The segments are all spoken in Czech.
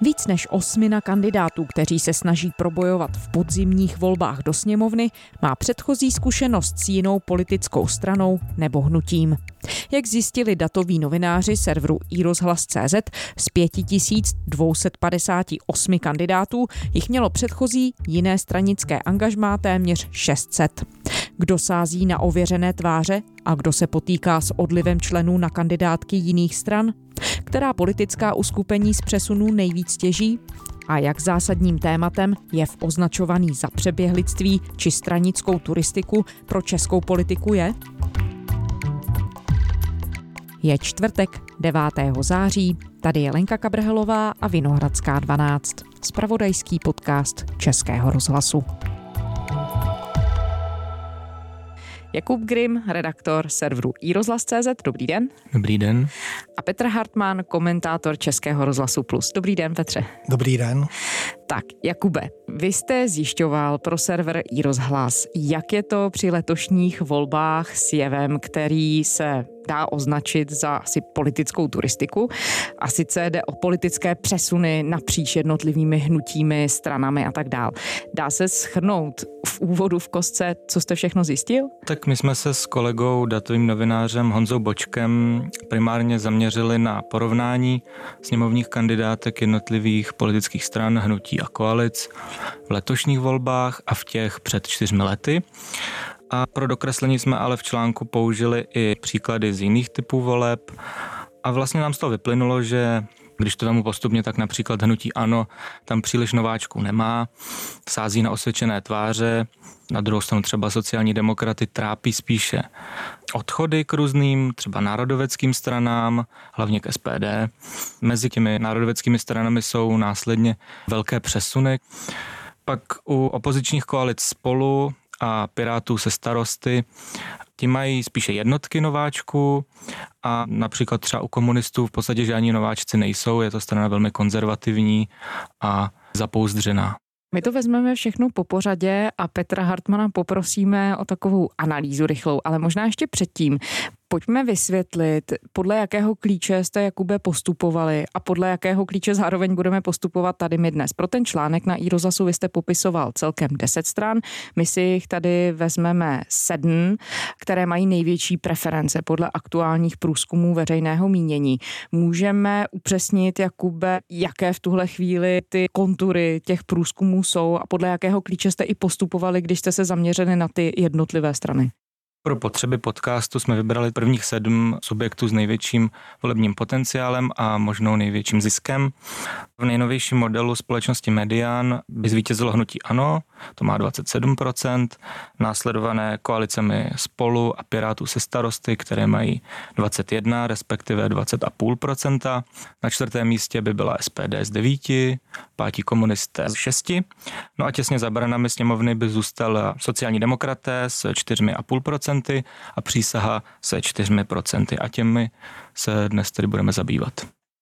Víc než osmina kandidátů, kteří se snaží probojovat v podzimních volbách do sněmovny, má předchozí zkušenost s jinou politickou stranou nebo hnutím. Jak zjistili datoví novináři serveru iRozhlas.cz, z 5258 kandidátů jich mělo předchozí jiné stranické angažmá téměř 600. Kdo sází na ověřené tváře a kdo se potýká s odlivem členů na kandidátky jiných stran? Která politická uskupení z přesunu nejvíc těží? A jak zásadním tématem je v označovaný za přeběhlictví či stranickou turistiku pro českou politiku je? Je čtvrtek 9. září, tady je Lenka Kabrhelová a Vinohradská 12, spravodajský podcast Českého rozhlasu. Jakub Grim, redaktor serveru iRozhlas.cz. Dobrý den. Dobrý den. A Petr Hartmann, komentátor Českého rozhlasu Plus. Dobrý den, Petře. Dobrý den. Tak, Jakube, vy jste zjišťoval pro server iRozhlas, jak je to při letošních volbách s jevem, který se dá označit za asi politickou turistiku. A sice jde o politické přesuny napříč jednotlivými hnutími, stranami a tak dál. Dá se schrnout v úvodu v kostce, co jste všechno zjistil? Tak my jsme se s kolegou, datovým novinářem Honzou Bočkem primárně zaměřili na porovnání sněmovních kandidátek jednotlivých politických stran, hnutí a koalic v letošních volbách a v těch před čtyřmi lety. A pro dokreslení jsme ale v článku použili i příklady z jiných typů voleb a vlastně nám z toho vyplynulo, že když to vemu postupně, tak například hnutí ANO tam příliš nováčků nemá, sází na osvědčené tváře, na druhou stranu třeba sociální demokraty trápí spíše odchody k různým, třeba národoveckým stranám, hlavně k SPD. Mezi těmi národoveckými stranami jsou následně velké přesuny. Pak u opozičních koalic spolu a Pirátů se starosty. Ti mají spíše jednotky nováčků a například třeba u komunistů v podstatě žádní nováčci nejsou, je to strana velmi konzervativní a zapouzdřená. My to vezmeme všechno po pořadě a Petra Hartmana poprosíme o takovou analýzu rychlou, ale možná ještě předtím. Pojďme vysvětlit, podle jakého klíče jste Jakube postupovali a podle jakého klíče zároveň budeme postupovat tady my dnes. Pro ten článek na iRozasu vy jste popisoval celkem 10 stran, my si jich tady vezmeme sedm, které mají největší preference podle aktuálních průzkumů veřejného mínění. Můžeme upřesnit, Jakube, jaké v tuhle chvíli ty kontury těch průzkumů jsou a podle jakého klíče jste i postupovali, když jste se zaměřili na ty jednotlivé strany? Pro potřeby podcastu jsme vybrali prvních sedm subjektů s největším volebním potenciálem a možnou největším ziskem. V nejnovějším modelu společnosti Median by zvítězilo hnutí ANO, to má 27%, následované koalicemi Spolu a Pirátů se starosty, které mají 21, respektive 20,5%. Na čtvrtém místě by byla SPD z 9, pátí komunisté z 6. No a těsně za branami sněmovny by zůstala sociální demokraté s 4,5% a přísaha se 4% a těmi se dnes tedy budeme zabývat.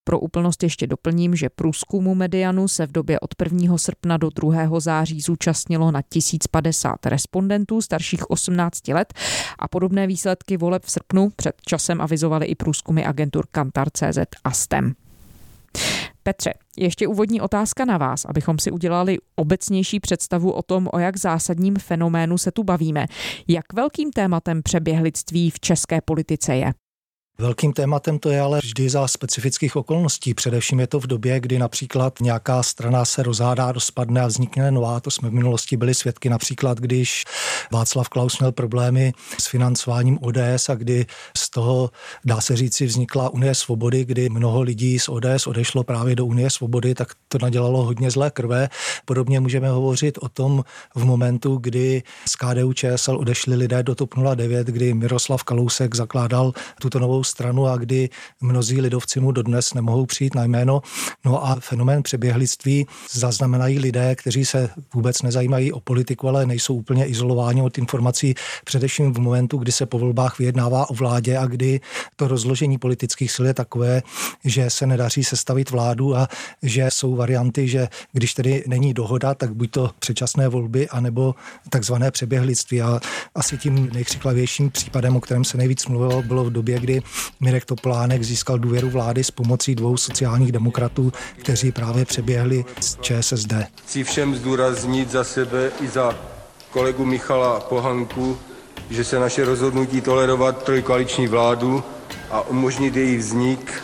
Pro úplnost ještě doplním, že průzkumu Medianu se v době od 1. srpna do 2. září zúčastnilo na 1050 respondentů starších 18 let a podobné výsledky voleb v srpnu před časem avizovaly i průzkumy agentur Kantar.cz a STEM. Petře, ještě úvodní otázka na vás, abychom si udělali obecnější představu o tom, o jak zásadním fenoménu se tu bavíme. Jak velkým tématem přeběhlictví v české politice je? Velkým tématem to je ale vždy za specifických okolností. Především je to v době, kdy například nějaká strana se rozhádá, rozpadne a vznikne nová. To jsme v minulosti byli svědky například, když Václav Klaus měl problémy s financováním ODS a kdy z toho, dá se říci, vznikla Unie svobody, kdy mnoho lidí z ODS odešlo právě do Unie svobody, tak to nadělalo hodně zlé krve. Podobně můžeme hovořit o tom v momentu, kdy z KDU ČSL odešli lidé do TOP 09, kdy Miroslav Kalousek zakládal tuto novou stranu a kdy mnozí lidovci mu dodnes nemohou přijít na jméno. No a fenomén přeběhlictví zaznamenají lidé, kteří se vůbec nezajímají o politiku, ale nejsou úplně izolováni od informací, především v momentu, kdy se po volbách vyjednává o vládě a kdy to rozložení politických sil je takové, že se nedaří sestavit vládu a že jsou varianty, že když tedy není dohoda, tak buď to předčasné volby, anebo takzvané přeběhlictví. A asi tím nejkřiklavějším případem, o kterém se nejvíc mluvilo, bylo v době, kdy Mirek Topolánek získal důvěru vlády s pomocí dvou sociálních demokratů, kteří právě přeběhli z ČSSD. Chci všem zdůraznit za sebe i za kolegu Michala Pohanku, že se naše rozhodnutí tolerovat trojkoaliční vládu a umožnit její vznik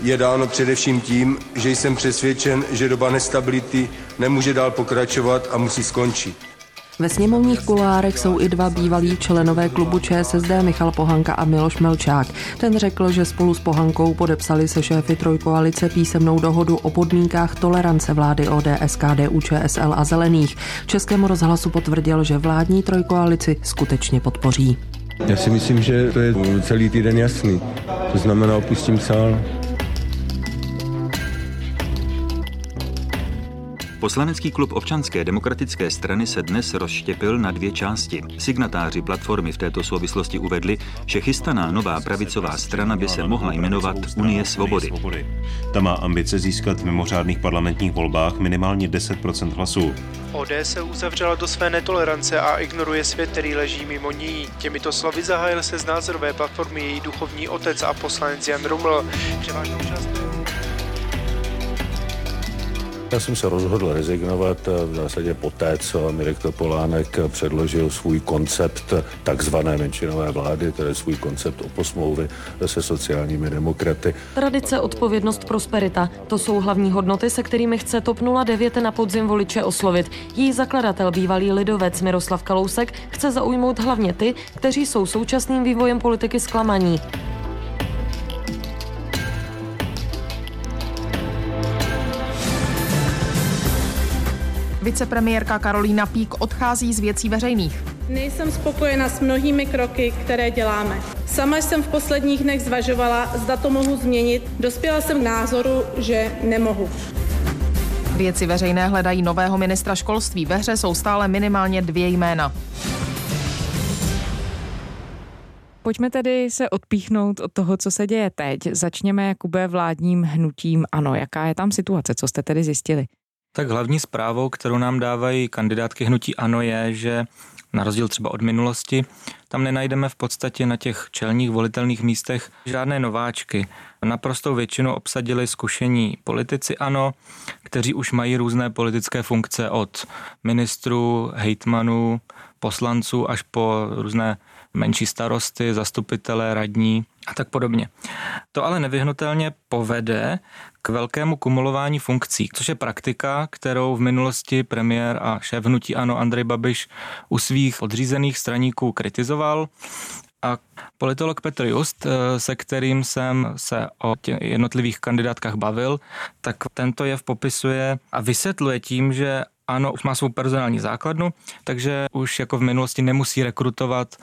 je dáno především tím, že jsem přesvědčen, že doba nestability nemůže dál pokračovat a musí skončit. Ve sněmovních kulárech jsou i dva bývalí členové klubu ČSSD Michal Pohanka a Miloš Melčák. Ten řekl, že spolu s Pohankou podepsali se šéfy trojkoalice písemnou dohodu o podmínkách tolerance vlády ODS, KDU, ČSL a Zelených. Českému rozhlasu potvrdil, že vládní trojkoalici skutečně podpoří. Já si myslím, že to je celý týden jasný. To znamená, opustím sál. Poslanecký klub občanské demokratické strany se dnes rozštěpil na dvě části. Signatáři platformy v této souvislosti uvedli, že chystaná nová pravicová strana by se mohla jmenovat Unie svobody. Ta má ambice získat v mimořádných parlamentních volbách minimálně 10% hlasů. ODS se uzavřela do své netolerance a ignoruje svět, který leží mimo ní. Těmito slovy zahájil se z názorové platformy její duchovní otec a poslanec Jan Ruml. Převážnou část já jsem se rozhodl rezignovat v zásadě poté, co Mirek Topolánek předložil svůj koncept takzvané menšinové vlády, tedy svůj koncept o posmlouvy se sociálními demokraty. Tradice, odpovědnost, prosperita. To jsou hlavní hodnoty, se kterými chce TOP 09 na podzim voliče oslovit. Její zakladatel, bývalý lidovec Miroslav Kalousek, chce zaujmout hlavně ty, kteří jsou současným vývojem politiky zklamaní. Vicepremiérka Karolína Pík odchází z věcí veřejných. Nejsem spokojena s mnohými kroky, které děláme. Sama jsem v posledních dnech zvažovala, zda to mohu změnit. Dospěla jsem k názoru, že nemohu. Věci veřejné hledají nového ministra školství. Ve hře jsou stále minimálně dvě jména. Pojďme tedy se odpíchnout od toho, co se děje teď. Začněme Jakube vládním hnutím ANO. Jaká je tam situace? Co jste tedy zjistili? Tak hlavní zprávou, kterou nám dávají kandidátky hnutí ANO, je, že na rozdíl třeba od minulosti, tam nenajdeme v podstatě na těch čelních volitelných místech žádné nováčky. Naprostou většinu obsadili zkušení politici ANO, kteří už mají různé politické funkce od ministrů, hejtmanů, poslanců až po různé menší starosty, zastupitelé, radní a tak podobně. To ale nevyhnutelně povede k velkému kumulování funkcí, což je praktika, kterou v minulosti premiér a šéf hnutí ANO Andrej Babiš u svých podřízených straníků kritizoval. A politolog Petr Just, eh, se kterým jsem se o jednotlivých kandidátkách bavil, tak tento jev popisuje a vysvětluje tím, že ano, už má svou personální základnu, takže už jako v minulosti nemusí rekrutovat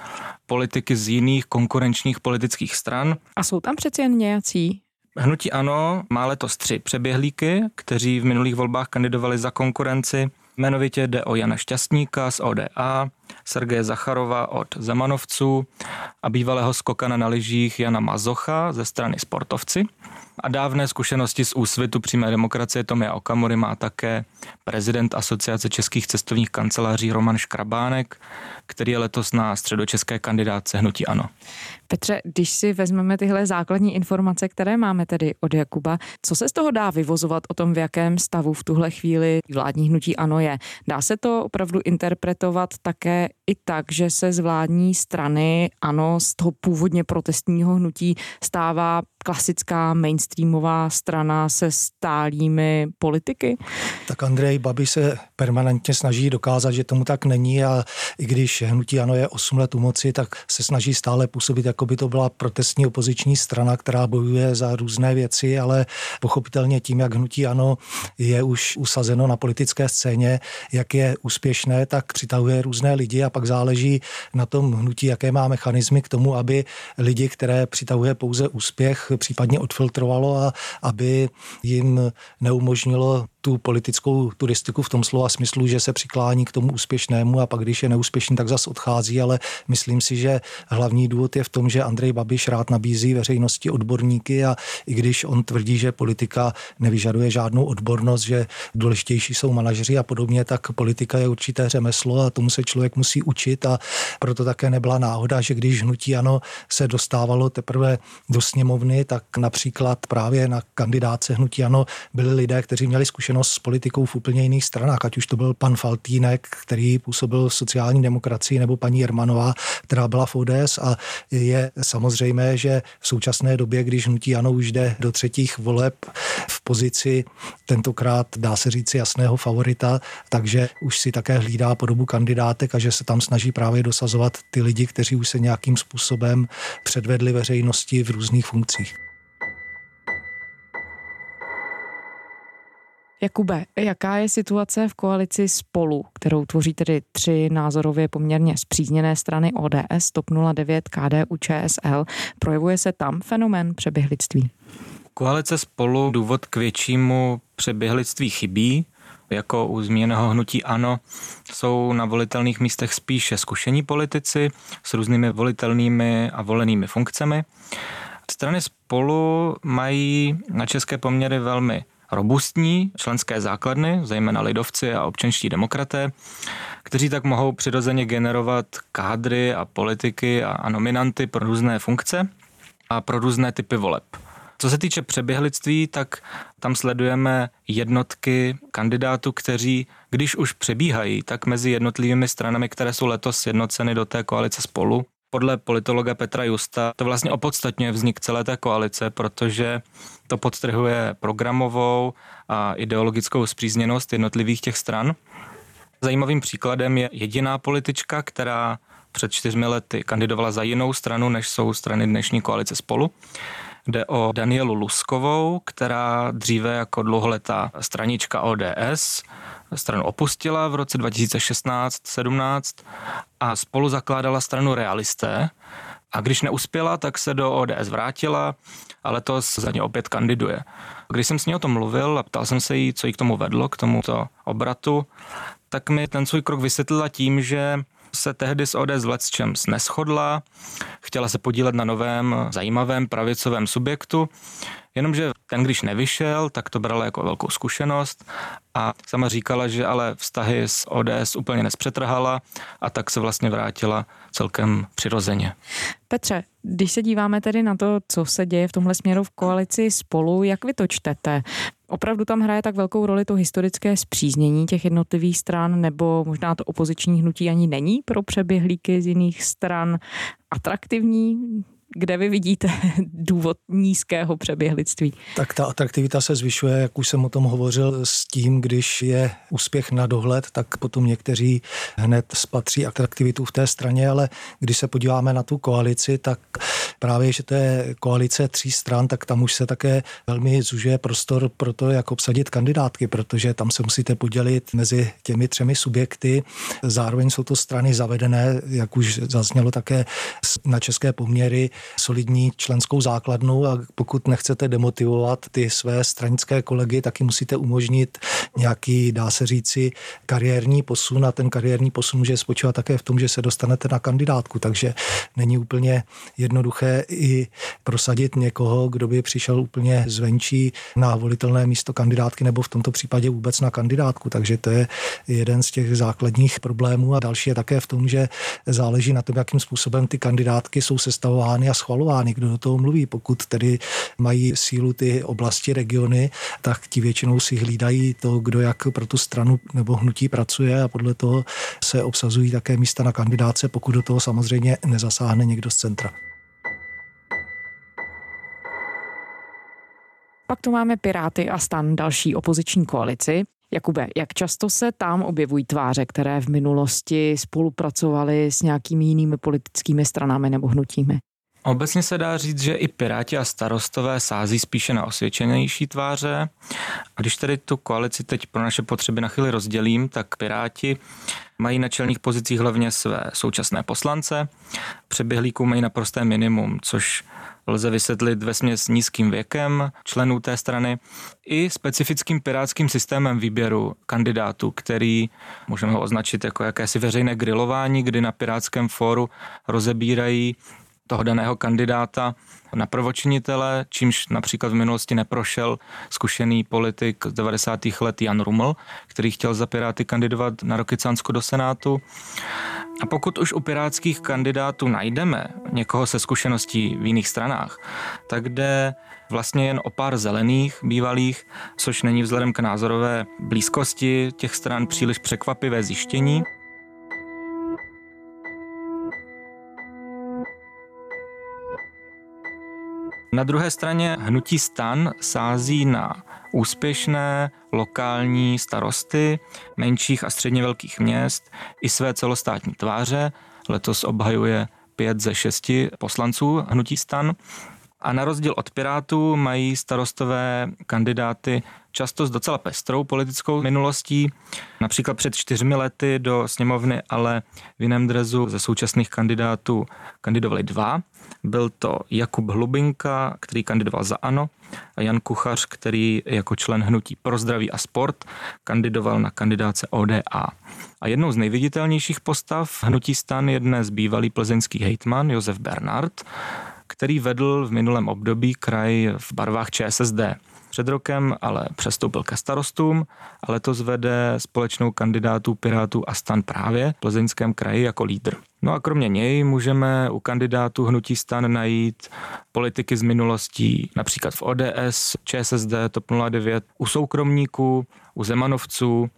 politiky z jiných konkurenčních politických stran. A jsou tam přeci jen nějací Hnutí ANO má letos tři přeběhlíky, kteří v minulých volbách kandidovali za konkurenci. Jmenovitě jde o Jana Šťastníka z ODA, Sergeje Zacharova od Zemanovců a bývalého skokana na lyžích Jana Mazocha ze strany Sportovci. A dávné zkušenosti z úsvitu přímé demokracie Tomia Okamury má také prezident Asociace českých cestovních kanceláří Roman Škrabánek, který je letos na středočeské kandidáce Hnutí Ano. Petře, když si vezmeme tyhle základní informace, které máme tedy od Jakuba, co se z toho dá vyvozovat o tom, v jakém stavu v tuhle chvíli vládní hnutí ano je? Dá se to opravdu interpretovat také que i tak, že se z vládní strany ano, z toho původně protestního hnutí stává klasická mainstreamová strana se stálými politiky? Tak Andrej Babi se permanentně snaží dokázat, že tomu tak není a i když hnutí ano je 8 let u moci, tak se snaží stále působit, jako by to byla protestní opoziční strana, která bojuje za různé věci, ale pochopitelně tím, jak hnutí ano je už usazeno na politické scéně, jak je úspěšné, tak přitahuje různé lidi a pak záleží na tom hnutí, jaké má mechanismy k tomu, aby lidi, které přitahuje pouze úspěch, případně odfiltrovalo a aby jim neumožnilo tu politickou turistiku v tom slova smyslu, že se přiklání k tomu úspěšnému a pak, když je neúspěšný, tak zas odchází, ale myslím si, že hlavní důvod je v tom, že Andrej Babiš rád nabízí veřejnosti odborníky a i když on tvrdí, že politika nevyžaduje žádnou odbornost, že důležitější jsou manažeři a podobně, tak politika je určité řemeslo a tomu se člověk musí učit a proto také nebyla náhoda, že když hnutí ano se dostávalo teprve do sněmovny, tak například právě na kandidáce hnutí ano byli lidé, kteří měli zkušenost s politikou v úplně jiných stranách, ať už to byl pan Faltínek, který působil v sociální demokracii, nebo paní Jermanová, která byla v ODS a je samozřejmé, že v současné době, když hnutí ano už jde do třetích voleb v pozici tentokrát dá se říci jasného favorita, takže už si také hlídá podobu kandidátek a že se tam snaží právě dosazovat ty lidi, kteří už se nějakým způsobem předvedli veřejnosti v různých funkcích. Jakube, jaká je situace v koalici Spolu, kterou tvoří tedy tři názorově poměrně zpřízněné strany ODS, TOP 09, KDU, ČSL? Projevuje se tam fenomén přeběhlictví? Koalice Spolu důvod k většímu přeběhlictví chybí. Jako u zmíněného hnutí ANO jsou na volitelných místech spíše zkušení politici s různými volitelnými a volenými funkcemi. Strany spolu mají na české poměry velmi robustní členské základny, zejména lidovci a občanští demokraté, kteří tak mohou přirozeně generovat kádry a politiky a, nominanty pro různé funkce a pro různé typy voleb. Co se týče přeběhlictví, tak tam sledujeme jednotky kandidátů, kteří, když už přebíhají, tak mezi jednotlivými stranami, které jsou letos jednoceny do té koalice spolu, podle politologa Petra Justa to vlastně opodstatňuje vznik celé té koalice, protože to podtrhuje programovou a ideologickou zpřízněnost jednotlivých těch stran. Zajímavým příkladem je jediná politička, která před čtyřmi lety kandidovala za jinou stranu, než jsou strany dnešní koalice spolu. Jde o Danielu Luskovou, která dříve jako dlouholetá stranička ODS stranu opustila v roce 2016-17 a spolu zakládala stranu Realisté. A když neuspěla, tak se do ODS vrátila a letos za ně opět kandiduje. Když jsem s ní o tom mluvil a ptal jsem se jí, co jí k tomu vedlo, k tomuto obratu, tak mi ten svůj krok vysvětlila tím, že se tehdy s ODS v neschodla, chtěla se podílet na novém zajímavém pravicovém subjektu, jenomže ten, když nevyšel, tak to brala jako velkou zkušenost a sama říkala, že ale vztahy s ODS úplně nespřetrhala a tak se vlastně vrátila celkem přirozeně. Petře, když se díváme tedy na to, co se děje v tomhle směru v koalici spolu, jak vy to čtete? Opravdu tam hraje tak velkou roli to historické zpříznění těch jednotlivých stran, nebo možná to opoziční hnutí ani není pro přeběhlíky z jiných stran atraktivní? Kde vy vidíte důvod nízkého přeběhlictví? Tak ta atraktivita se zvyšuje, jak už jsem o tom hovořil, s tím, když je úspěch na dohled, tak potom někteří hned spatří atraktivitu v té straně, ale když se podíváme na tu koalici, tak právě, že to je koalice tří stran, tak tam už se také velmi zužuje prostor pro to, jak obsadit kandidátky, protože tam se musíte podělit mezi těmi třemi subjekty. Zároveň jsou to strany zavedené, jak už zaznělo také na české poměry, solidní členskou základnu a pokud nechcete demotivovat ty své stranické kolegy, taky musíte umožnit nějaký, dá se říci, kariérní posun. A ten kariérní posun může spočívat také v tom, že se dostanete na kandidátku, takže není úplně jednoduché i prosadit někoho, kdo by přišel úplně zvenčí na volitelné místo kandidátky nebo v tomto případě vůbec na kandidátku, takže to je jeden z těch základních problémů. A další je také v tom, že záleží na tom, jakým způsobem ty kandidátky jsou sestavovány a schvalovány, kdo do toho mluví. Pokud tedy mají sílu ty oblasti, regiony, tak ti většinou si hlídají to, kdo jak pro tu stranu nebo hnutí pracuje a podle toho se obsazují také místa na kandidáce, pokud do toho samozřejmě nezasáhne někdo z centra. Pak tu máme Piráty a stan další opoziční koalici. Jakube, jak často se tam objevují tváře, které v minulosti spolupracovaly s nějakými jinými politickými stranami nebo hnutími? Obecně se dá říct, že i Piráti a starostové sází spíše na osvědčenější tváře. A když tedy tu koalici teď pro naše potřeby na chvíli rozdělím, tak Piráti mají na čelných pozicích hlavně své současné poslance. Přeběhlíků mají naprosté minimum, což lze vysvětlit ve směs nízkým věkem členů té strany i specifickým pirátským systémem výběru kandidátů, který můžeme ho označit jako jakési veřejné grilování, kdy na Pirátském fóru rozebírají toho daného kandidáta na prvočinitele, čímž například v minulosti neprošel zkušený politik z 90. let Jan Ruml, který chtěl za Piráty kandidovat na Rokycansko do Senátu. A pokud už u pirátských kandidátů najdeme někoho se zkušeností v jiných stranách, tak jde vlastně jen o pár zelených bývalých, což není vzhledem k názorové blízkosti těch stran příliš překvapivé zjištění. Na druhé straně hnutí stan sází na úspěšné lokální starosty menších a středně velkých měst i své celostátní tváře. Letos obhajuje pět ze šesti poslanců hnutí stan. A na rozdíl od Pirátů mají starostové kandidáty často s docela pestrou politickou minulostí. Například před čtyřmi lety do sněmovny, ale v jiném drezu ze současných kandidátů kandidovali dva. Byl to Jakub Hlubinka, který kandidoval za ANO, a Jan Kuchař, který jako člen hnutí pro zdraví a sport kandidoval na kandidáce ODA. A jednou z nejviditelnějších postav hnutí stan je dnes bývalý plzeňský hejtman Josef Bernard, který vedl v minulém období kraj v barvách ČSSD. Před rokem ale přestoupil ke starostům a letos vede společnou kandidátu Pirátů a stan právě v Plzeňském kraji jako lídr. No a kromě něj můžeme u kandidátů hnutí stan najít politiky z minulostí, například v ODS, ČSSD, TOP 09, u soukromníků, u Zemanovců,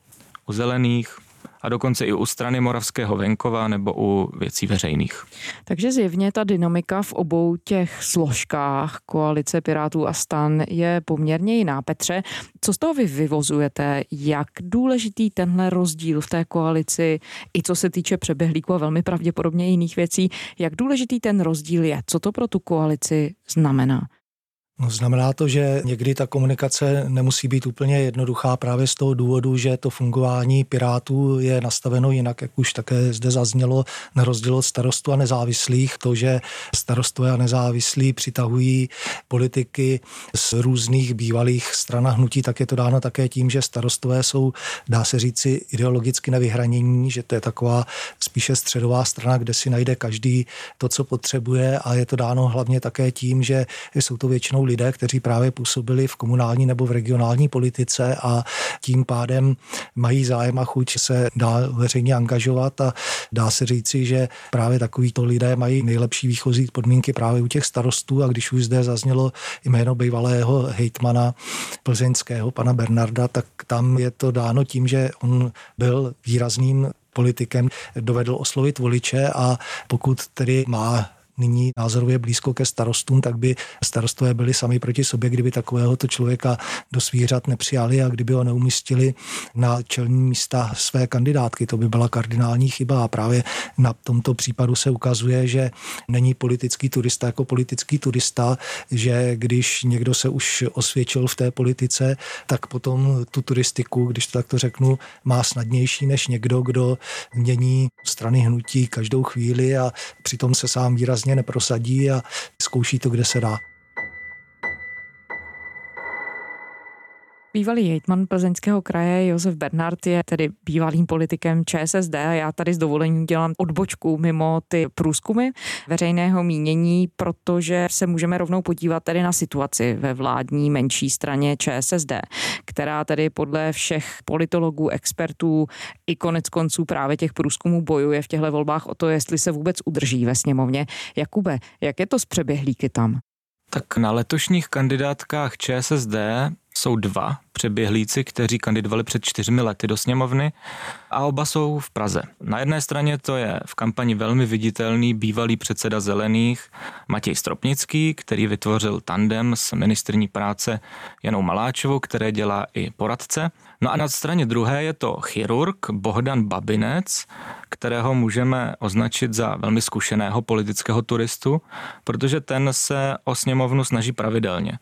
u Zelených, a dokonce i u strany Moravského venkova nebo u věcí veřejných. Takže zjevně ta dynamika v obou těch složkách koalice Pirátů a stan je poměrně jiná. Petře, co z toho vy vyvozujete? Jak důležitý tenhle rozdíl v té koalici, i co se týče přeběhlíků a velmi pravděpodobně jiných věcí, jak důležitý ten rozdíl je? Co to pro tu koalici znamená? No, znamená to, že někdy ta komunikace nemusí být úplně jednoduchá právě z toho důvodu, že to fungování Pirátů je nastaveno jinak, jak už také zde zaznělo, na rozdíl od starostů a nezávislých. To, že starostové a nezávislí přitahují politiky z různých bývalých stran a hnutí, tak je to dáno také tím, že starostové jsou, dá se říci, ideologicky nevyhranění, že to je taková spíše středová strana, kde si najde každý to, co potřebuje a je to dáno hlavně také tím, že jsou to většinou lidé, kteří právě působili v komunální nebo v regionální politice a tím pádem mají zájem a chuť se dál veřejně angažovat. A dá se říci, že právě takovýto lidé mají nejlepší výchozí podmínky právě u těch starostů. A když už zde zaznělo jméno bývalého hejtmana plzeňského, pana Bernarda, tak tam je to dáno tím, že on byl výrazným politikem, dovedl oslovit voliče a pokud tedy má nyní názorově blízko ke starostům, tak by starostové byli sami proti sobě, kdyby takovéhoto člověka do svířat nepřijali a kdyby ho neumístili na čelní místa své kandidátky. To by byla kardinální chyba a právě na tomto případu se ukazuje, že není politický turista jako politický turista, že když někdo se už osvědčil v té politice, tak potom tu turistiku, když to takto řeknu, má snadnější než někdo, kdo mění strany hnutí každou chvíli a přitom se sám výrazně výrazně neprosadí a zkouší to, kde se dá. Bývalý hejtman plzeňského kraje Josef Bernard je tedy bývalým politikem ČSSD a já tady s dovolením dělám odbočku mimo ty průzkumy veřejného mínění, protože se můžeme rovnou podívat tedy na situaci ve vládní menší straně ČSSD, která tedy podle všech politologů, expertů i konec konců právě těch průzkumů bojuje v těchto volbách o to, jestli se vůbec udrží ve sněmovně. Jakube, jak je to s přeběhlíky tam? Tak na letošních kandidátkách ČSSD jsou dva přeběhlíci, kteří kandidovali před čtyřmi lety do sněmovny a oba jsou v Praze. Na jedné straně to je v kampani velmi viditelný bývalý předseda Zelených Matěj Stropnický, který vytvořil tandem s ministrní práce Janou Maláčovou, které dělá i poradce. No a na straně druhé je to chirurg Bohdan Babinec, kterého můžeme označit za velmi zkušeného politického turistu, protože ten se o sněmovnu snaží pravidelně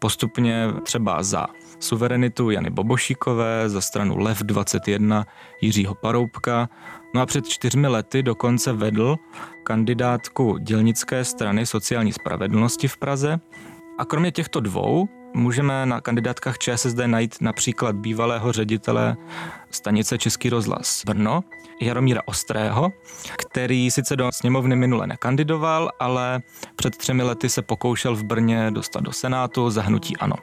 postupně třeba za suverenitu Jany Bobošíkové, za stranu Lev 21 Jiřího Paroubka, no a před čtyřmi lety dokonce vedl kandidátku dělnické strany sociální spravedlnosti v Praze. A kromě těchto dvou můžeme na kandidátkách ČSSD najít například bývalého ředitele stanice Český rozhlas Brno, Jaromíra Ostrého, který sice do sněmovny minule nekandidoval, ale před třemi lety se pokoušel v Brně dostat do Senátu za hnutí ANO.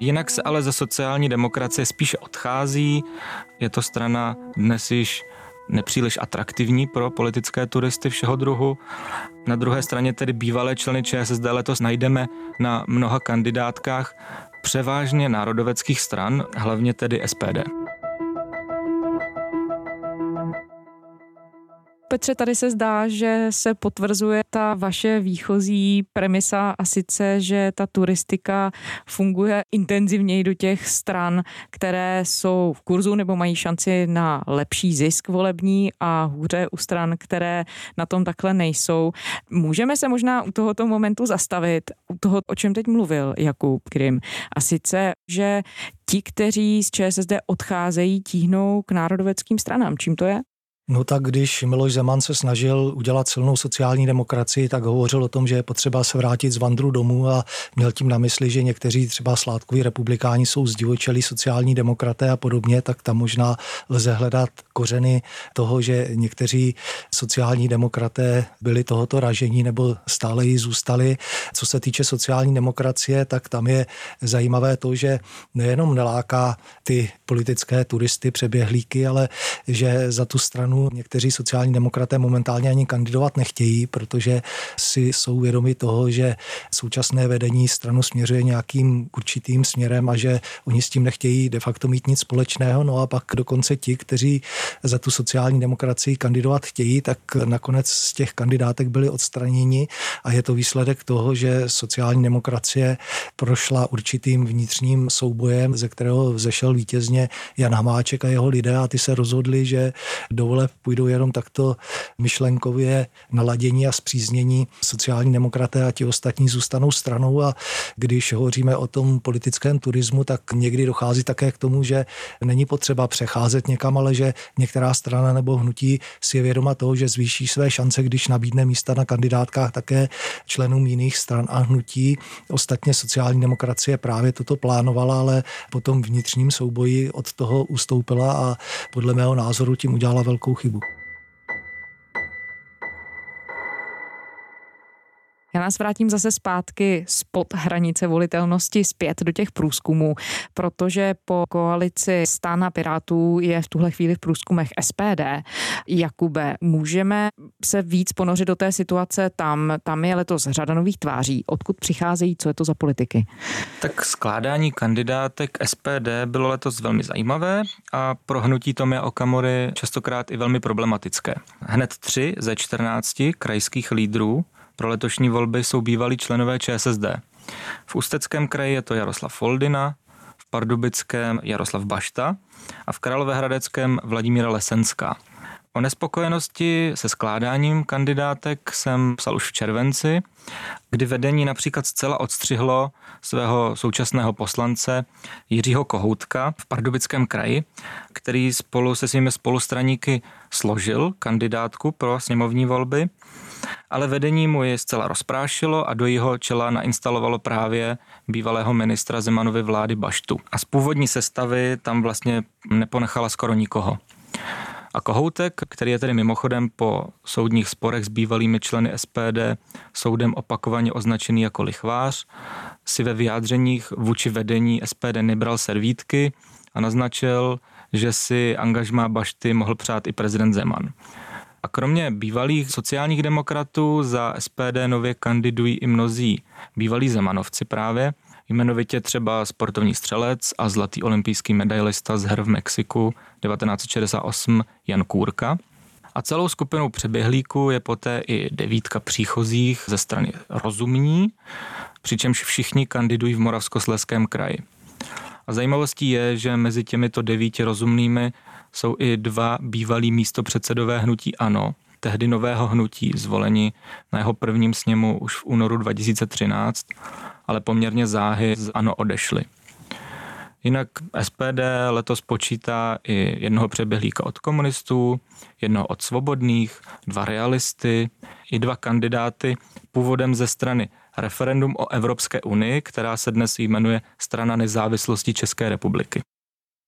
Jinak se ale ze sociální demokracie spíše odchází. Je to strana dnes již nepříliš atraktivní pro politické turisty všeho druhu. Na druhé straně tedy bývalé členy ČSSD letos najdeme na mnoha kandidátkách převážně národoveckých stran, hlavně tedy SPD. Petře, tady se zdá, že se potvrzuje ta vaše výchozí premisa a sice, že ta turistika funguje intenzivněji do těch stran, které jsou v kurzu nebo mají šanci na lepší zisk volební a hůře u stran, které na tom takhle nejsou. Můžeme se možná u tohoto momentu zastavit, u toho, o čem teď mluvil Jakub Krim. A sice, že ti, kteří z ČSSD odcházejí, tíhnou k národoveckým stranám. Čím to je? No tak když Miloš Zeman se snažil udělat silnou sociální demokracii, tak hovořil o tom, že je potřeba se vrátit z vandru domů a měl tím na mysli, že někteří třeba sládkoví republikáni jsou zdivočelí sociální demokraté a podobně, tak tam možná lze hledat kořeny toho, že někteří sociální demokraté byli tohoto ražení nebo stále jí zůstali. Co se týče sociální demokracie, tak tam je zajímavé to, že nejenom neláká ty politické turisty, přeběhlíky, ale že za tu stranu někteří sociální demokraté momentálně ani kandidovat nechtějí, protože si jsou vědomi toho, že současné vedení stranu směřuje nějakým určitým směrem a že oni s tím nechtějí de facto mít nic společného. No a pak dokonce ti, kteří za tu sociální demokracii kandidovat chtějí, tak nakonec z těch kandidátek byli odstraněni a je to výsledek toho, že sociální demokracie prošla určitým vnitřním soubojem, ze kterého vzešel vítězně Jan Hamáček a jeho lidé a ty se rozhodli, že dovolí voleb půjdou jenom takto myšlenkově naladění a zpříznění sociální demokraté a ti ostatní zůstanou stranou a když hovoříme o tom politickém turismu, tak někdy dochází také k tomu, že není potřeba přecházet někam, ale že některá strana nebo hnutí si je vědoma toho, že zvýší své šance, když nabídne místa na kandidátkách také členům jiných stran a hnutí. Ostatně sociální demokracie právě toto plánovala, ale potom vnitřním souboji od toho ustoupila a podle mého názoru tím udělala velkou velkou Já nás vrátím zase zpátky spod hranice volitelnosti zpět do těch průzkumů, protože po koalici Stána Pirátů je v tuhle chvíli v průzkumech SPD. Jakube, můžeme se víc ponořit do té situace tam, tam je letos řada nových tváří. Odkud přicházejí, co je to za politiky? Tak skládání kandidátek SPD bylo letos velmi zajímavé a pro hnutí Tomia Okamory častokrát i velmi problematické. Hned tři ze 14 krajských lídrů pro letošní volby jsou bývalí členové ČSSD. V Ústeckém kraji je to Jaroslav Foldina, v Pardubickém Jaroslav Bašta a v Královéhradeckém Vladimíra Lesenská. O nespokojenosti se skládáním kandidátek jsem psal už v červenci, kdy vedení například zcela odstřihlo svého současného poslance Jiřího Kohoutka v Pardubickém kraji, který spolu se svými spolustraníky složil kandidátku pro sněmovní volby ale vedení mu je zcela rozprášilo a do jeho čela nainstalovalo právě bývalého ministra Zemanovy vlády Baštu. A z původní sestavy tam vlastně neponechala skoro nikoho. A Kohoutek, který je tedy mimochodem po soudních sporech s bývalými členy SPD soudem opakovaně označený jako lichvář, si ve vyjádřeních vůči vedení SPD nebral servítky a naznačil, že si angažmá Bašty mohl přát i prezident Zeman. A kromě bývalých sociálních demokratů za SPD nově kandidují i mnozí bývalí zemanovci právě, jmenovitě třeba sportovní střelec a zlatý olympijský medailista z her v Mexiku 1968 Jan Kůrka. A celou skupinou přeběhlíků je poté i devítka příchozích ze strany rozumní, přičemž všichni kandidují v Moravskosleském kraji. A zajímavostí je, že mezi těmito devíti rozumnými jsou i dva bývalí místopředsedové hnutí ANO, tehdy nového hnutí, zvoleni na jeho prvním sněmu už v únoru 2013, ale poměrně záhy z ANO odešli. Jinak SPD letos počítá i jednoho přeběhlíka od komunistů, jednoho od svobodných, dva realisty, i dva kandidáty původem ze strany referendum o Evropské unii, která se dnes jmenuje Strana nezávislosti České republiky.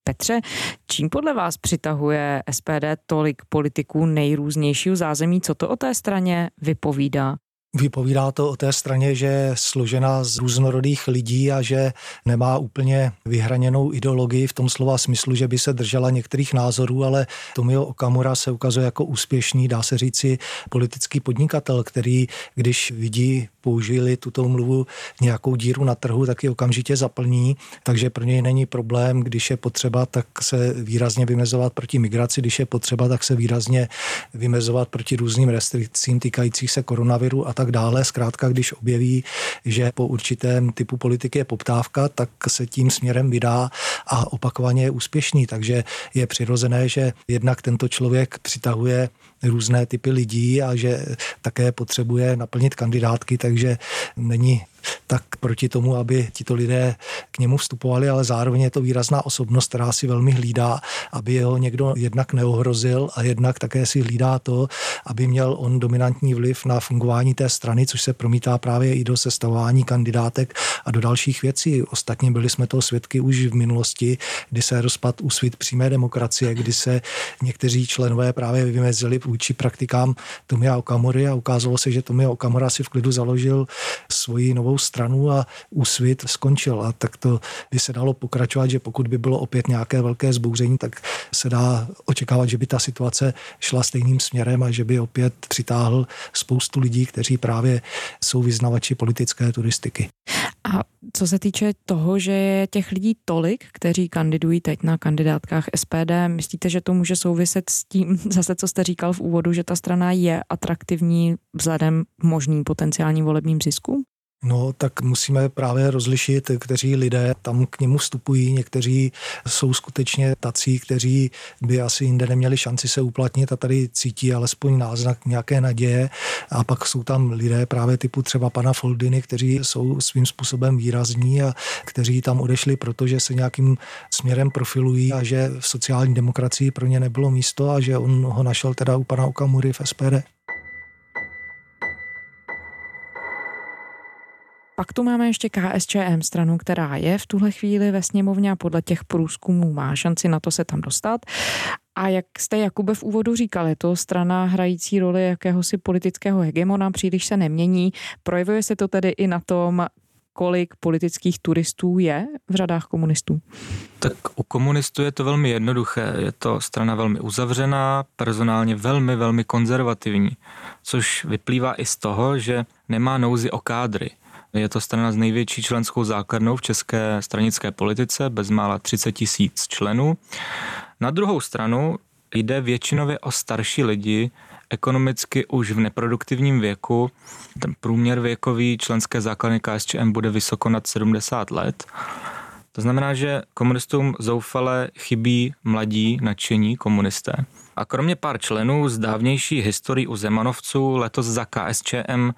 Petře, čím podle vás přitahuje SPD tolik politiků nejrůznějšího zázemí? Co to o té straně vypovídá? Vypovídá to o té straně, že je složena z různorodých lidí a že nemá úplně vyhraněnou ideologii v tom slova smyslu, že by se držela některých názorů, ale Tomio Okamura se ukazuje jako úspěšný, dá se říci, politický podnikatel, který, když vidí použili tuto mluvu nějakou díru na trhu, tak ji okamžitě zaplní, takže pro něj není problém, když je potřeba, tak se výrazně vymezovat proti migraci, když je potřeba, tak se výrazně vymezovat proti různým restrikcím týkajících se koronaviru a tak dále. Zkrátka, když objeví, že po určitém typu politiky je poptávka, tak se tím směrem vydá a opakovaně je úspěšný. Takže je přirozené, že jednak tento člověk přitahuje různé typy lidí a že také potřebuje naplnit kandidátky, takže není tak proti tomu, aby tito lidé k němu vstupovali, ale zároveň je to výrazná osobnost, která si velmi hlídá, aby jeho někdo jednak neohrozil a jednak také si hlídá to, aby měl on dominantní vliv na fungování té strany, což se promítá právě i do sestavování kandidátek a do dalších věcí. Ostatně byli jsme toho svědky už v minulosti, kdy se rozpad úsvit přímé demokracie, kdy se někteří členové právě vymezili vůči praktikám Tomia Okamory a ukázalo se, že Tomia Okamora si v klidu založil svoji novou stranu a úsvit skončil. A tak to by se dalo pokračovat, že pokud by bylo opět nějaké velké zbouření, tak se dá očekávat, že by ta situace šla stejným směrem a že by opět přitáhl spoustu lidí, kteří právě jsou vyznavači politické turistiky. A co se týče toho, že je těch lidí tolik, kteří kandidují teď na kandidátkách SPD, myslíte, že to může souviset s tím, zase co jste říkal v úvodu, že ta strana je atraktivní vzhledem možným potenciálním volebním ziskům? No, tak musíme právě rozlišit, kteří lidé tam k němu vstupují. Někteří jsou skutečně tací, kteří by asi jinde neměli šanci se uplatnit a tady cítí alespoň náznak nějaké naděje. A pak jsou tam lidé právě typu třeba pana Foldiny, kteří jsou svým způsobem výrazní a kteří tam odešli, protože se nějakým směrem profilují a že v sociální demokracii pro ně nebylo místo a že on ho našel teda u pana Okamury v SPD. Pak tu máme ještě KSČM stranu, která je v tuhle chvíli ve sněmovně a podle těch průzkumů má šanci na to se tam dostat. A jak jste Jakube v úvodu říkal, je to strana hrající roli jakéhosi politického hegemona, příliš se nemění. Projevuje se to tedy i na tom, kolik politických turistů je v řadách komunistů? Tak u komunistů je to velmi jednoduché. Je to strana velmi uzavřená, personálně velmi, velmi konzervativní, což vyplývá i z toho, že nemá nouzy o kádry. Je to strana s největší členskou základnou v české stranické politice, bezmála 30 tisíc členů. Na druhou stranu jde většinově o starší lidi, ekonomicky už v neproduktivním věku. Ten průměr věkový členské základny KSČM bude vysoko nad 70 let. To znamená, že komunistům zoufale chybí mladí nadšení komunisté. A kromě pár členů z dávnější historii u Zemanovců letos za KSČM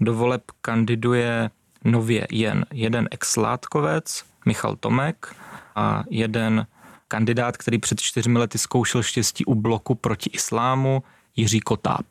do voleb kandiduje nově jen jeden ex-látkovec, Michal Tomek, a jeden kandidát, který před čtyřmi lety zkoušel štěstí u bloku proti islámu, Jiří Kotáb.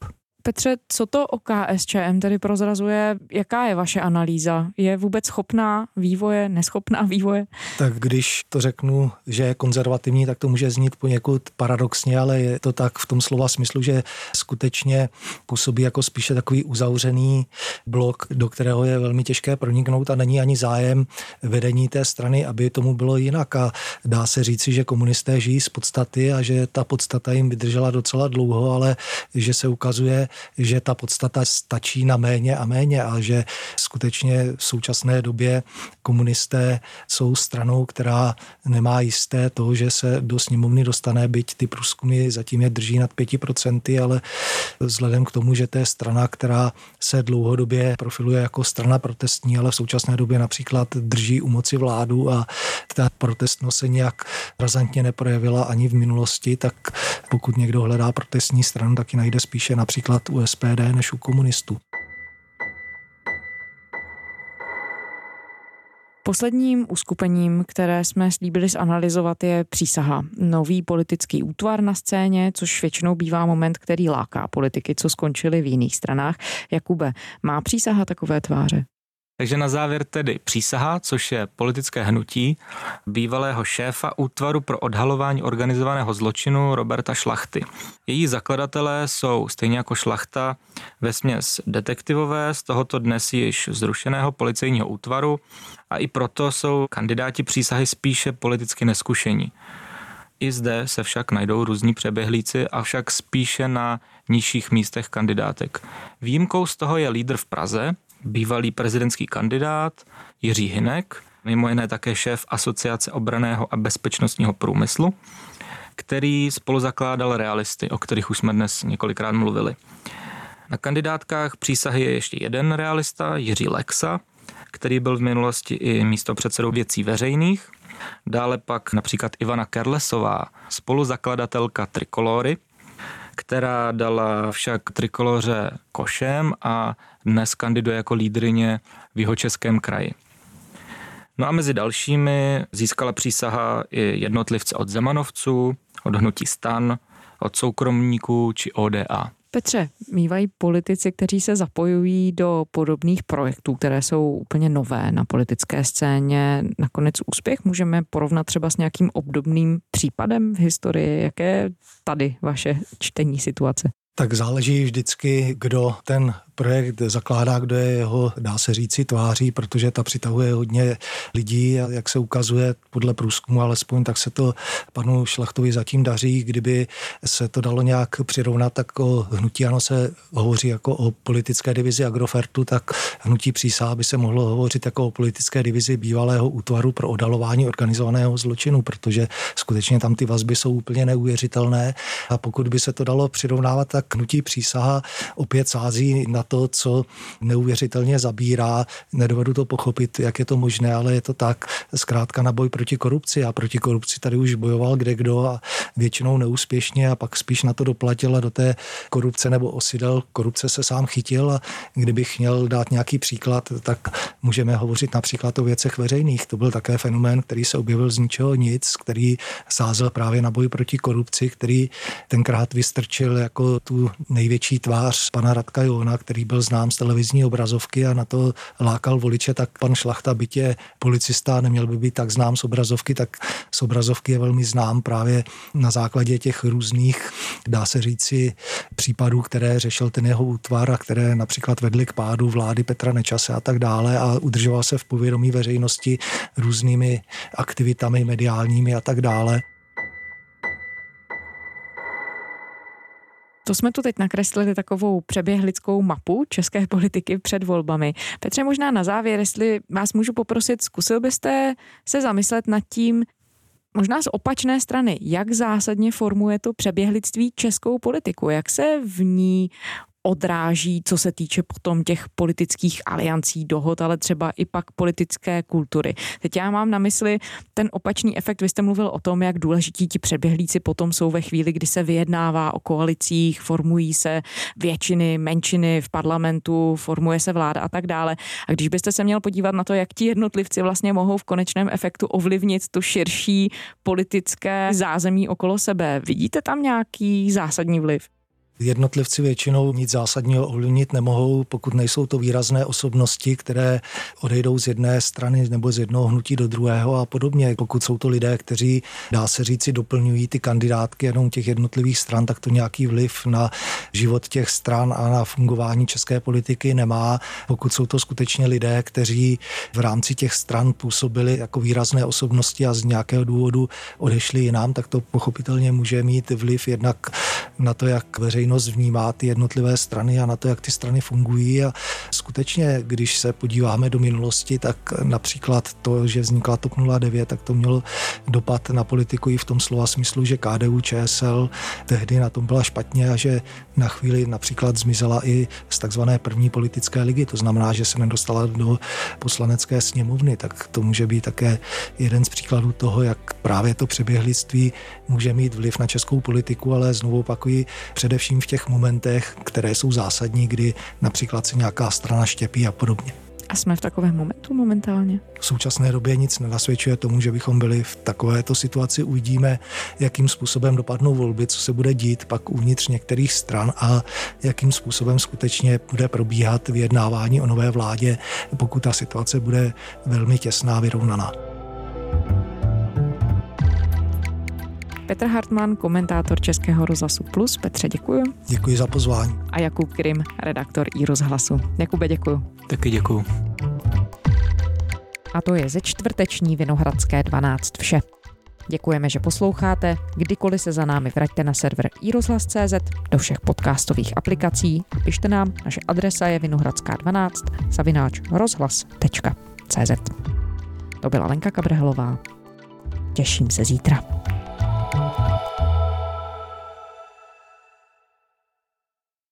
Petře, co to o KSČM tedy prozrazuje? Jaká je vaše analýza? Je vůbec schopná vývoje, neschopná vývoje? Tak když to řeknu, že je konzervativní, tak to může znít poněkud paradoxně, ale je to tak v tom slova smyslu, že skutečně působí jako spíše takový uzavřený blok, do kterého je velmi těžké proniknout a není ani zájem vedení té strany, aby tomu bylo jinak. A dá se říci, že komunisté žijí z podstaty a že ta podstata jim vydržela docela dlouho, ale že se ukazuje, že ta podstata stačí na méně a méně a že skutečně v současné době komunisté jsou stranou, která nemá jisté to, že se do sněmovny dostane, byť ty průzkumy zatím je drží nad 5%, ale vzhledem k tomu, že to je strana, která se dlouhodobě profiluje jako strana protestní, ale v současné době například drží u moci vládu a ta protestnost se nějak razantně neprojevila ani v minulosti, tak pokud někdo hledá protestní stranu, tak ji najde spíše například u SPD než u komunistů. Posledním uskupením, které jsme slíbili zanalizovat, je přísaha. Nový politický útvar na scéně, což většinou bývá moment, který láká politiky, co skončili v jiných stranách. Jakube, má přísaha takové tváře? Takže na závěr tedy přísaha, což je politické hnutí bývalého šéfa útvaru pro odhalování organizovaného zločinu Roberta Šlachty. Její zakladatelé jsou stejně jako Šlachta ve směs detektivové z tohoto dnes již zrušeného policejního útvaru a i proto jsou kandidáti přísahy spíše politicky neskušení. I zde se však najdou různí přeběhlíci, avšak spíše na nižších místech kandidátek. Výjimkou z toho je lídr v Praze, bývalý prezidentský kandidát Jiří Hinek, mimo jiné také šéf Asociace obraného a bezpečnostního průmyslu, který spolu zakládal realisty, o kterých už jsme dnes několikrát mluvili. Na kandidátkách přísahy je ještě jeden realista, Jiří Lexa, který byl v minulosti i místo předsedou věcí veřejných. Dále pak například Ivana Kerlesová, spoluzakladatelka Trikolory, která dala však trikoloře košem a dnes kandiduje jako lídrině v jeho českém kraji. No a mezi dalšími získala přísaha i jednotlivce od Zemanovců, od hnutí stan, od soukromníků či ODA. Petře, mývají politici, kteří se zapojují do podobných projektů, které jsou úplně nové na politické scéně, nakonec úspěch? Můžeme porovnat třeba s nějakým obdobným případem v historii? Jaké tady vaše čtení situace? Tak záleží vždycky, kdo ten projekt zakládá, kdo je jeho, dá se říci, tváří, protože ta přitahuje hodně lidí a jak se ukazuje podle průzkumu, alespoň tak se to panu Šlachtovi zatím daří. Kdyby se to dalo nějak přirovnat, tak o hnutí ano se hovoří jako o politické divizi Agrofertu, tak hnutí přísá by se mohlo hovořit jako o politické divizi bývalého útvaru pro odalování organizovaného zločinu, protože skutečně tam ty vazby jsou úplně neuvěřitelné a pokud by se to dalo přirovnávat, tak hnutí přísaha opět sází na to, co neuvěřitelně zabírá. Nedovedu to pochopit, jak je to možné, ale je to tak. Zkrátka na boj proti korupci. A proti korupci tady už bojoval kde kdo a většinou neúspěšně a pak spíš na to doplatil a do té korupce nebo osidel korupce se sám chytil a kdybych měl dát nějaký příklad, tak můžeme hovořit například o věcech veřejných. To byl také fenomén, který se objevil z ničeho nic, který sázel právě na boj proti korupci, který tenkrát vystrčil jako tu největší tvář pana Radka Jona, který byl znám z televizní obrazovky a na to lákal voliče, tak pan Šlachta, bytě policista, neměl by být tak znám z obrazovky, tak z obrazovky je velmi znám právě na základě těch různých, dá se říci, případů, které řešil ten jeho útvar a které například vedly k pádu vlády Petra Nečase a tak dále a udržoval se v povědomí veřejnosti různými aktivitami mediálními a tak dále. To jsme tu teď nakreslili takovou přeběhlickou mapu české politiky před volbami. Petře, možná na závěr, jestli vás můžu poprosit, zkusil byste se zamyslet nad tím, možná z opačné strany, jak zásadně formuje to přeběhlictví českou politiku, jak se v ní odráží, co se týče potom těch politických aliancí, dohod, ale třeba i pak politické kultury. Teď já mám na mysli ten opačný efekt. Vy jste mluvil o tom, jak důležití ti přeběhlíci potom jsou ve chvíli, kdy se vyjednává o koalicích, formují se většiny, menšiny v parlamentu, formuje se vláda a tak dále. A když byste se měl podívat na to, jak ti jednotlivci vlastně mohou v konečném efektu ovlivnit tu širší politické zázemí okolo sebe, vidíte tam nějaký zásadní vliv? Jednotlivci většinou nic zásadního ovlivnit nemohou, pokud nejsou to výrazné osobnosti, které odejdou z jedné strany nebo z jednoho hnutí do druhého a podobně. Pokud jsou to lidé, kteří, dá se říci, doplňují ty kandidátky jenom těch jednotlivých stran, tak to nějaký vliv na život těch stran a na fungování české politiky nemá. Pokud jsou to skutečně lidé, kteří v rámci těch stran působili jako výrazné osobnosti a z nějakého důvodu odešli jinam, tak to pochopitelně může mít vliv jednak na to, jak veřejnost vnímá ty jednotlivé strany a na to, jak ty strany fungují a skutečně, když se podíváme do minulosti, tak například to, že vznikla TOP 09, tak to mělo dopad na politiku i v tom slova smyslu, že KDU, ČSL tehdy na tom byla špatně a že na chvíli například zmizela i z takzvané první politické ligy, to znamená, že se nedostala do poslanecké sněmovny, tak to může být také jeden z příkladů toho, jak právě to přeběhlictví může mít vliv na českou politiku, ale znovu opakuji, především v těch momentech, které jsou zásadní, kdy například se nějaká strana štěpí a podobně. A jsme v takovém momentu momentálně? V současné době nic nenasvědčuje tomu, že bychom byli v takovéto situaci. Uvidíme, jakým způsobem dopadnou volby, co se bude dít pak uvnitř některých stran a jakým způsobem skutečně bude probíhat vyjednávání o nové vládě, pokud ta situace bude velmi těsná, vyrovnaná. Petr Hartmann, komentátor Českého rozhlasu Plus. Petře, děkuji. Děkuji za pozvání. A Jakub Krim, redaktor i rozhlasu. Jakube, děkuji. Taky děkuji. A to je ze čtvrteční Vinohradské 12 vše. Děkujeme, že posloucháte. Kdykoliv se za námi vraťte na server iRozhlas.cz, do všech podcastových aplikací a pište nám. Naše adresa je vinohradská12 zavináč rozhlas.cz. To byla Lenka Kabrhelová. Těším se zítra. thank you